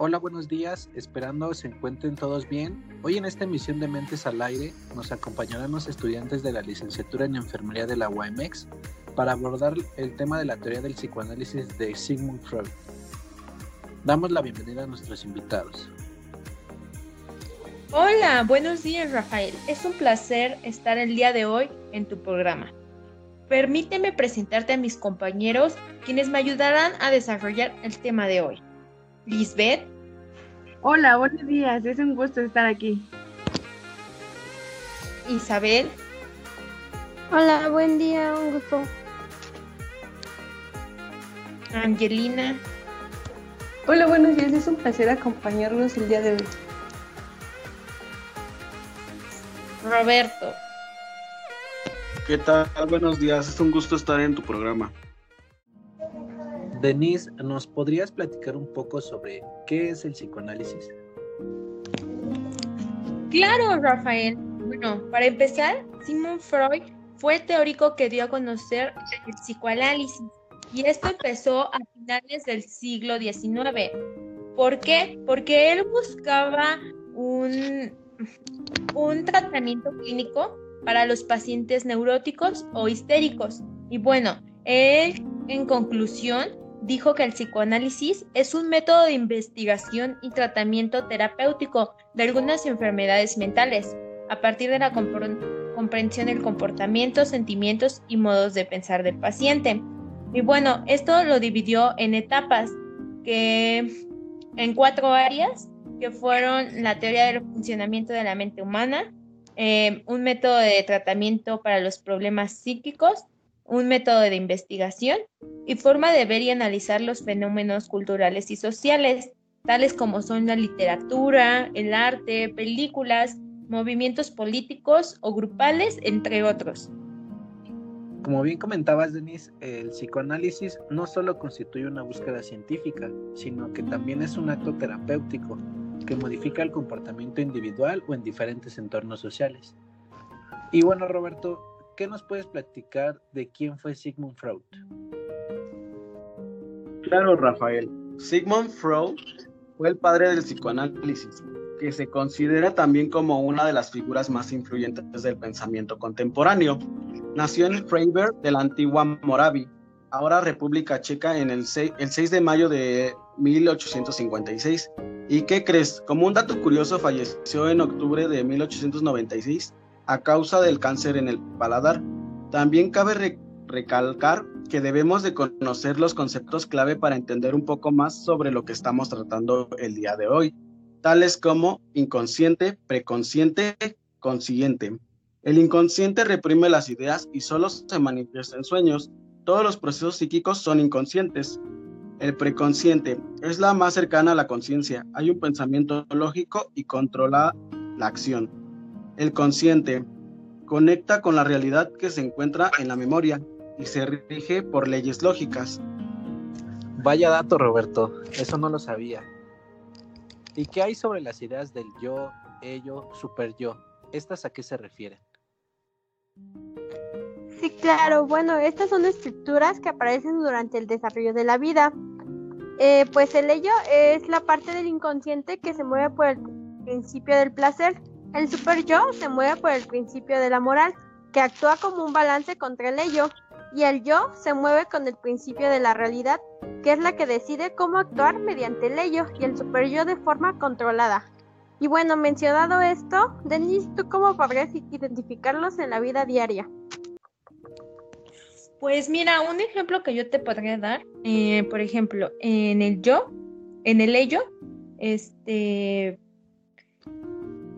Hola, buenos días, esperando se encuentren todos bien. Hoy en esta emisión de Mentes al Aire nos acompañarán los estudiantes de la licenciatura en Enfermería de la UAMX para abordar el tema de la teoría del psicoanálisis de Sigmund Freud. Damos la bienvenida a nuestros invitados. Hola, buenos días Rafael. Es un placer estar el día de hoy en tu programa. Permíteme presentarte a mis compañeros quienes me ayudarán a desarrollar el tema de hoy. Lisbeth. Hola, buenos días. Es un gusto estar aquí. Isabel. Hola, buen día, un gusto. Angelina. Hola, buenos días. Es un placer acompañarnos el día de hoy. Roberto. ¿Qué tal? Buenos días. Es un gusto estar en tu programa. Denise, ¿nos podrías platicar un poco sobre qué es el psicoanálisis? Claro, Rafael. Bueno, para empezar, Sigmund Freud fue el teórico que dio a conocer el psicoanálisis y esto empezó a finales del siglo XIX. ¿Por qué? Porque él buscaba un, un tratamiento clínico para los pacientes neuróticos o histéricos. Y bueno, él en conclusión dijo que el psicoanálisis es un método de investigación y tratamiento terapéutico de algunas enfermedades mentales, a partir de la comprensión del comportamiento, sentimientos y modos de pensar del paciente. Y bueno, esto lo dividió en etapas, que en cuatro áreas, que fueron la teoría del funcionamiento de la mente humana, eh, un método de tratamiento para los problemas psíquicos, un método de investigación y forma de ver y analizar los fenómenos culturales y sociales, tales como son la literatura, el arte, películas, movimientos políticos o grupales, entre otros. Como bien comentabas, Denise, el psicoanálisis no solo constituye una búsqueda científica, sino que también es un acto terapéutico que modifica el comportamiento individual o en diferentes entornos sociales. Y bueno, Roberto, ¿qué nos puedes platicar de quién fue Sigmund Freud? Claro, Rafael. Sigmund Freud fue el padre del psicoanálisis, que se considera también como una de las figuras más influyentes del pensamiento contemporáneo. Nació en Freiberg de la antigua Moravia, ahora República Checa, en el 6, el 6 de mayo de 1856. ¿Y qué crees? Como un dato curioso, falleció en octubre de 1896 a causa del cáncer en el paladar. También cabe recalcar que debemos de conocer los conceptos clave para entender un poco más sobre lo que estamos tratando el día de hoy, tales como inconsciente, preconsciente, consciente. El inconsciente reprime las ideas y solo se manifiesta en sueños. Todos los procesos psíquicos son inconscientes. El preconsciente es la más cercana a la conciencia. Hay un pensamiento lógico y controla la acción. El consciente conecta con la realidad que se encuentra en la memoria y se rige por leyes lógicas. Vaya dato, Roberto, eso no lo sabía. ¿Y qué hay sobre las ideas del yo, ello, super yo? ¿Estas a qué se refieren? Sí, claro. Bueno, estas son estructuras que aparecen durante el desarrollo de la vida. Eh, pues el ello es la parte del inconsciente que se mueve por el principio del placer el super yo se mueve por el principio de la moral, que actúa como un balance contra el ello, y el yo se mueve con el principio de la realidad, que es la que decide cómo actuar mediante el ello y el super yo de forma controlada. Y bueno, mencionado esto, Denise, ¿tú cómo podrías identificarlos en la vida diaria? Pues mira, un ejemplo que yo te podría dar, eh, por ejemplo, en el yo, en el ello, este,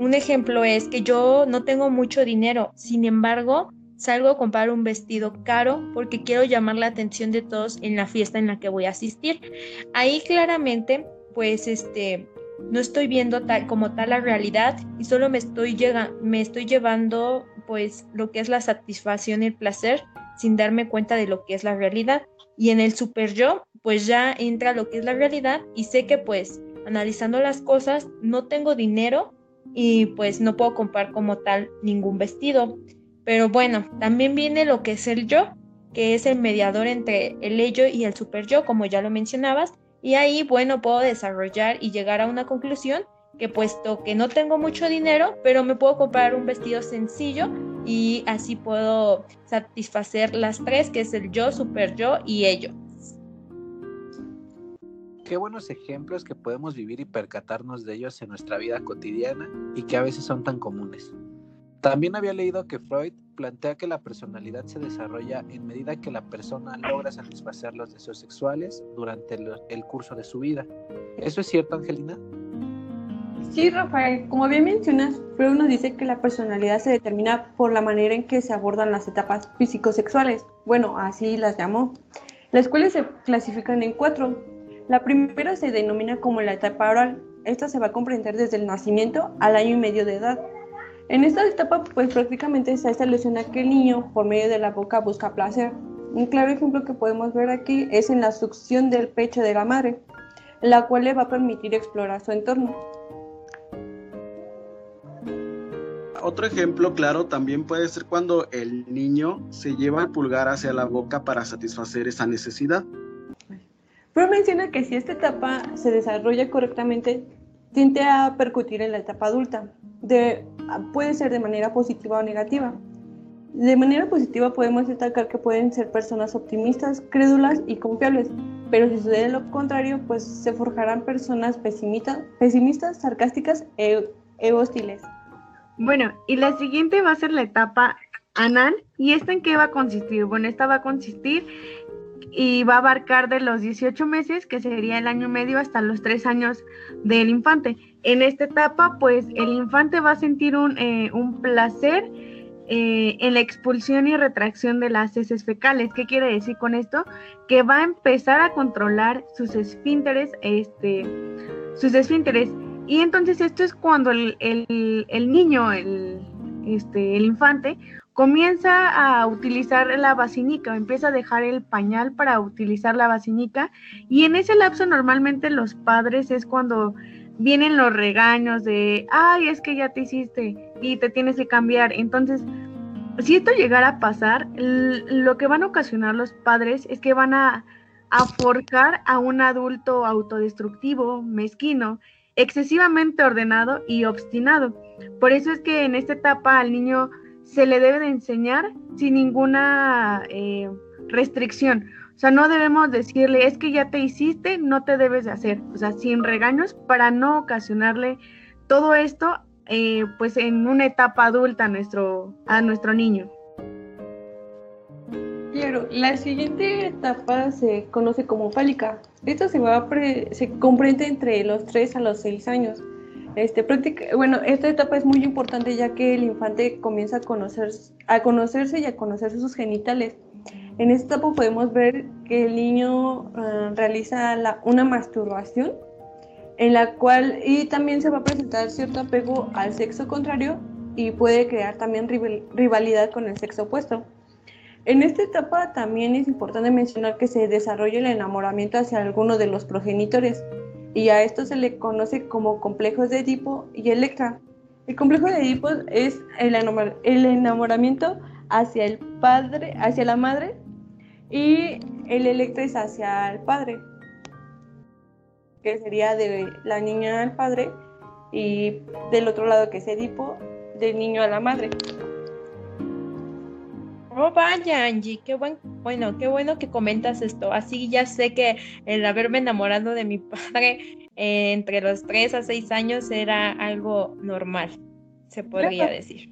un ejemplo es que yo no tengo mucho dinero, sin embargo, salgo a comprar un vestido caro porque quiero llamar la atención de todos en la fiesta en la que voy a asistir. Ahí claramente, pues este, no estoy viendo tal como tal la realidad y solo me estoy, me estoy llevando pues lo que es la satisfacción y el placer sin darme cuenta de lo que es la realidad. Y en el super yo, pues ya entra lo que es la realidad y sé que pues analizando las cosas, no tengo dinero y pues no puedo comprar como tal ningún vestido. Pero bueno, también viene lo que es el yo, que es el mediador entre el ello y el super yo, como ya lo mencionabas, Y ahí, bueno, puedo desarrollar y llegar a una conclusión que puesto que no tengo mucho dinero, pero me puedo comprar un vestido sencillo y así puedo satisfacer las tres, que es el yo, super yo y ello. Qué buenos ejemplos que podemos vivir y percatarnos de ellos en nuestra vida cotidiana y que a veces son tan comunes. También había leído que Freud plantea que la personalidad se desarrolla en medida que la persona logra satisfacer los deseos sexuales durante el, curso de su vida. ¿Eso es cierto, Angelina? Sí, Rafael, como bien mencionas, Freud nos dice que la personalidad se determina por la manera en que se abordan las etapas físico-sexuales. Bueno, así las llamó. Las cuales se clasifican en cuatro. La primera se denomina como la etapa oral. Esta se va a comprender desde el nacimiento al año y medio de edad. En esta etapa, pues prácticamente se hace alusión a que el niño, por medio de la boca, busca placer. Un claro ejemplo que podemos ver aquí es en la succión del pecho de la madre, la cual le va a permitir explorar su entorno. Otro ejemplo claro también puede ser cuando el niño se lleva el pulgar hacia la boca para satisfacer esa necesidad. Pero menciona que si esta etapa se desarrolla correctamente, tiende a percutir en la etapa adulta, de, puede ser de manera positiva o negativa. De manera positiva podemos destacar que pueden ser personas optimistas, crédulas y confiables, pero si sucede lo contrario, pues se forjarán personas pesimistas, pesimistas sarcásticas e, e, hostiles. Bueno, y la siguiente va a ser la etapa anal. ¿Y esta en qué va a consistir? Bueno, esta va a consistir y va a abarcar de los 18 meses, que sería el año medio, hasta los 3 años del infante. En esta etapa, pues el infante va a sentir un, eh, un placer eh, en la expulsión y retracción de las heces fecales. ¿Qué quiere decir con esto? Que va a empezar a controlar sus esfínteres, este, sus esfínteres. Y entonces esto es cuando el, el, el niño, el, este, el infante, comienza a utilizar la vacinica, empieza a dejar el pañal para utilizar la vacinica y en ese lapso normalmente los padres es cuando vienen los regaños de, ay, es que ya te hiciste y te tienes que cambiar. Entonces, si esto llegara a pasar, lo que van a ocasionar los padres es que van a, a forjar a un adulto autodestructivo, mezquino, excesivamente ordenado y obstinado. Por eso es que en esta etapa al niño se le debe de enseñar sin ninguna eh, restricción. O sea, no debemos decirle, es que ya te hiciste, no te debes de hacer. O sea, sin regaños para no ocasionarle todo esto, eh, pues en una etapa adulta a nuestro, a nuestro niño. Claro, la siguiente etapa se conoce como fálica. Esto se, va se comprende entre los 3 a los 6 años. Este, bueno, esta etapa es muy importante ya que el infante comienza a, conocer, a conocerse y a conocer sus genitales. En esta etapa podemos ver que el niño ah, realiza una masturbación en la cual y también se va a presentar cierto apego al sexo contrario y puede crear también rivalidad con el sexo opuesto. En esta etapa también es importante mencionar que se desarrolla el enamoramiento hacia alguno de los progenitores y a esto se le conoce como complejos de Edipo y Electra. El complejo de Edipo es el, enamoramiento hacia el padre, hacia la madre y el Electra es hacia el padre, que sería de la niña al padre y del otro lado que es Edipo, del niño a la madre. Oh, vaya, Angie, qué buen, bueno, qué bueno que comentas esto. Así ya sé que el haberme enamorado de mi padre eh, entre los 3 a 6 años era algo normal, se podría decir.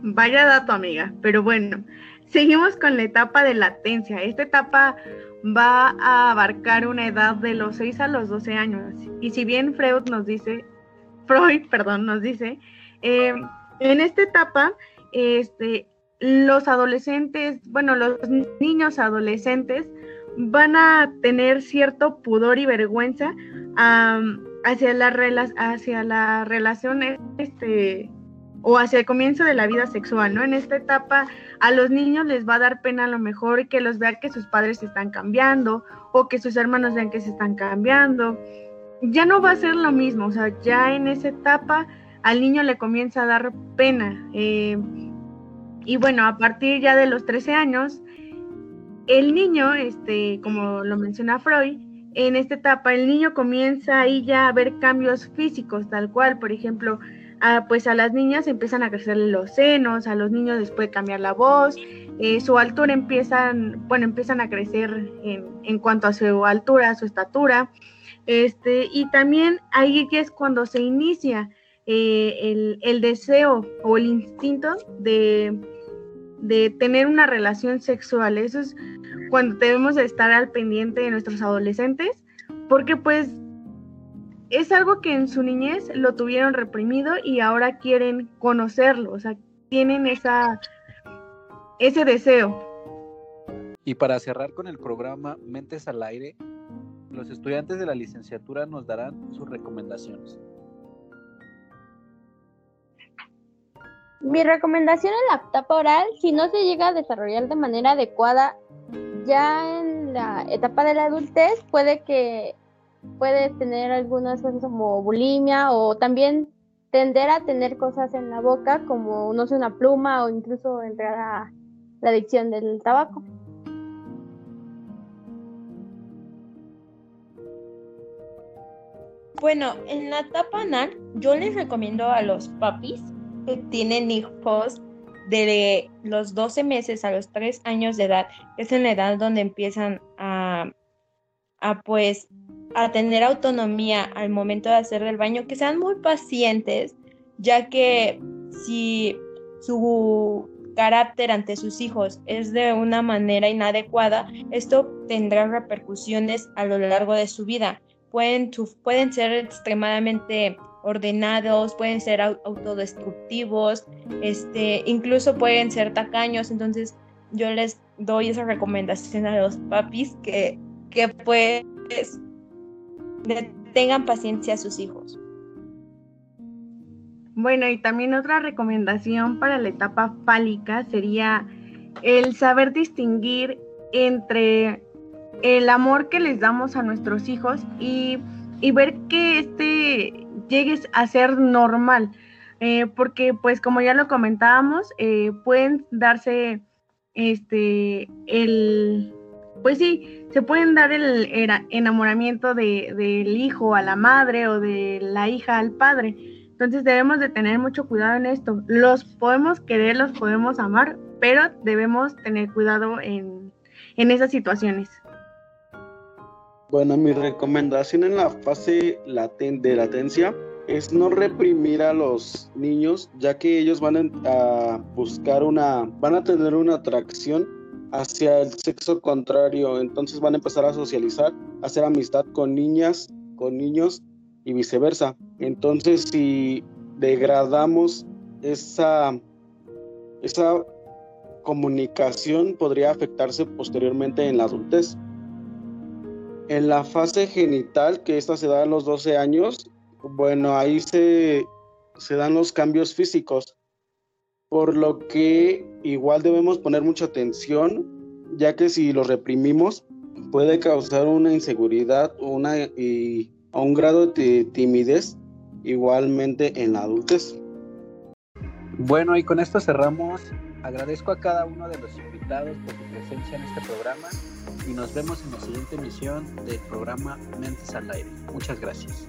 Vaya dato, amiga, pero bueno, seguimos con la etapa de latencia. Esta etapa va a abarcar una edad de los 6 a los 12 años. Y si bien Freud nos dice, Freud, perdón, nos dice, eh, en esta etapa, este, los adolescentes, bueno, los niños adolescentes van a tener cierto pudor y vergüenza hacia, la hacia la relación este, o hacia el comienzo de la vida sexual, ¿no? En esta etapa a los niños les va a dar pena a lo mejor que los vean que sus padres se están cambiando o que sus hermanos vean que se están cambiando. Ya no va a ser lo mismo, o sea, ya en esa etapa al niño le comienza a dar pena. Eh, y bueno, a partir ya de los 13 años, el niño, este, como lo menciona Freud, en esta etapa el niño comienza ahí ya a ver cambios físicos, tal cual, por ejemplo, a, pues a las niñas empiezan a crecer los senos, a los niños les puede cambiar la voz, eh, su altura empiezan, bueno, empiezan a crecer en, en, cuanto a su altura, su estatura, este, y también ahí es cuando se inicia eh, el, deseo o el instinto de, de tener una relación sexual. Eso es cuando debemos estar al pendiente de nuestros adolescentes, porque pues es algo que en su niñez lo tuvieron reprimido y ahora quieren conocerlo, o sea, tienen esa, ese deseo. Y para cerrar con el programa Mentes al Aire, los estudiantes de la licenciatura nos darán sus recomendaciones. Mi recomendación en la etapa oral, si no se llega a desarrollar de manera adecuada ya en la etapa de la adultez, puede que puedes tener algunas cosas como bulimia o también tender a tener cosas en la boca como, no sé, una pluma o incluso entrar a la adicción del tabaco. Bueno, en la etapa anal yo les recomiendo a los papis tienen hijos de los 12 meses a los 3 años de edad, es en la edad donde empiezan a, a pues a tener autonomía al momento de hacer el baño, que sean muy pacientes, ya que si su carácter ante sus hijos es de una manera inadecuada, esto tendrá repercusiones a lo largo de su vida. Pueden, pueden ser extremadamente ordenados, pueden ser autodestructivos, este, incluso pueden ser tacaños. Entonces, yo les doy esa recomendación a los papis que, que pues tengan paciencia a sus hijos. Bueno, y también otra recomendación para la etapa fálica sería el saber distinguir entre el amor que les damos a nuestros hijos y, y ver que este llegue a ser normal. Eh, porque pues como ya lo comentábamos, eh, pueden darse este el pues sí, se pueden dar el, enamoramiento de, del hijo a la madre o de la hija al padre. Entonces debemos de tener mucho cuidado en esto. Los podemos querer, los podemos amar, pero debemos tener cuidado en, en esas situaciones. Bueno, mi recomendación en la fase de latencia es no reprimir a los niños, ya que ellos van a buscar una, van a tener una atracción hacia el sexo contrario, entonces van a empezar a socializar, a hacer amistad con niñas, con niños y viceversa. Entonces, si degradamos esa, esa comunicación, podría afectarse posteriormente en la adultez. En la fase genital, que esta se da a los 12 años, bueno, ahí se, se dan los cambios físicos, por lo que igual debemos poner mucha atención, ya que si lo reprimimos puede causar una inseguridad una, un grado de timidez igualmente en la adultez. Bueno, y con esto cerramos. Agradezco a cada uno de los invitados por su presencia en este programa y nos vemos en la siguiente emisión del programa Mentes al Aire. Muchas gracias.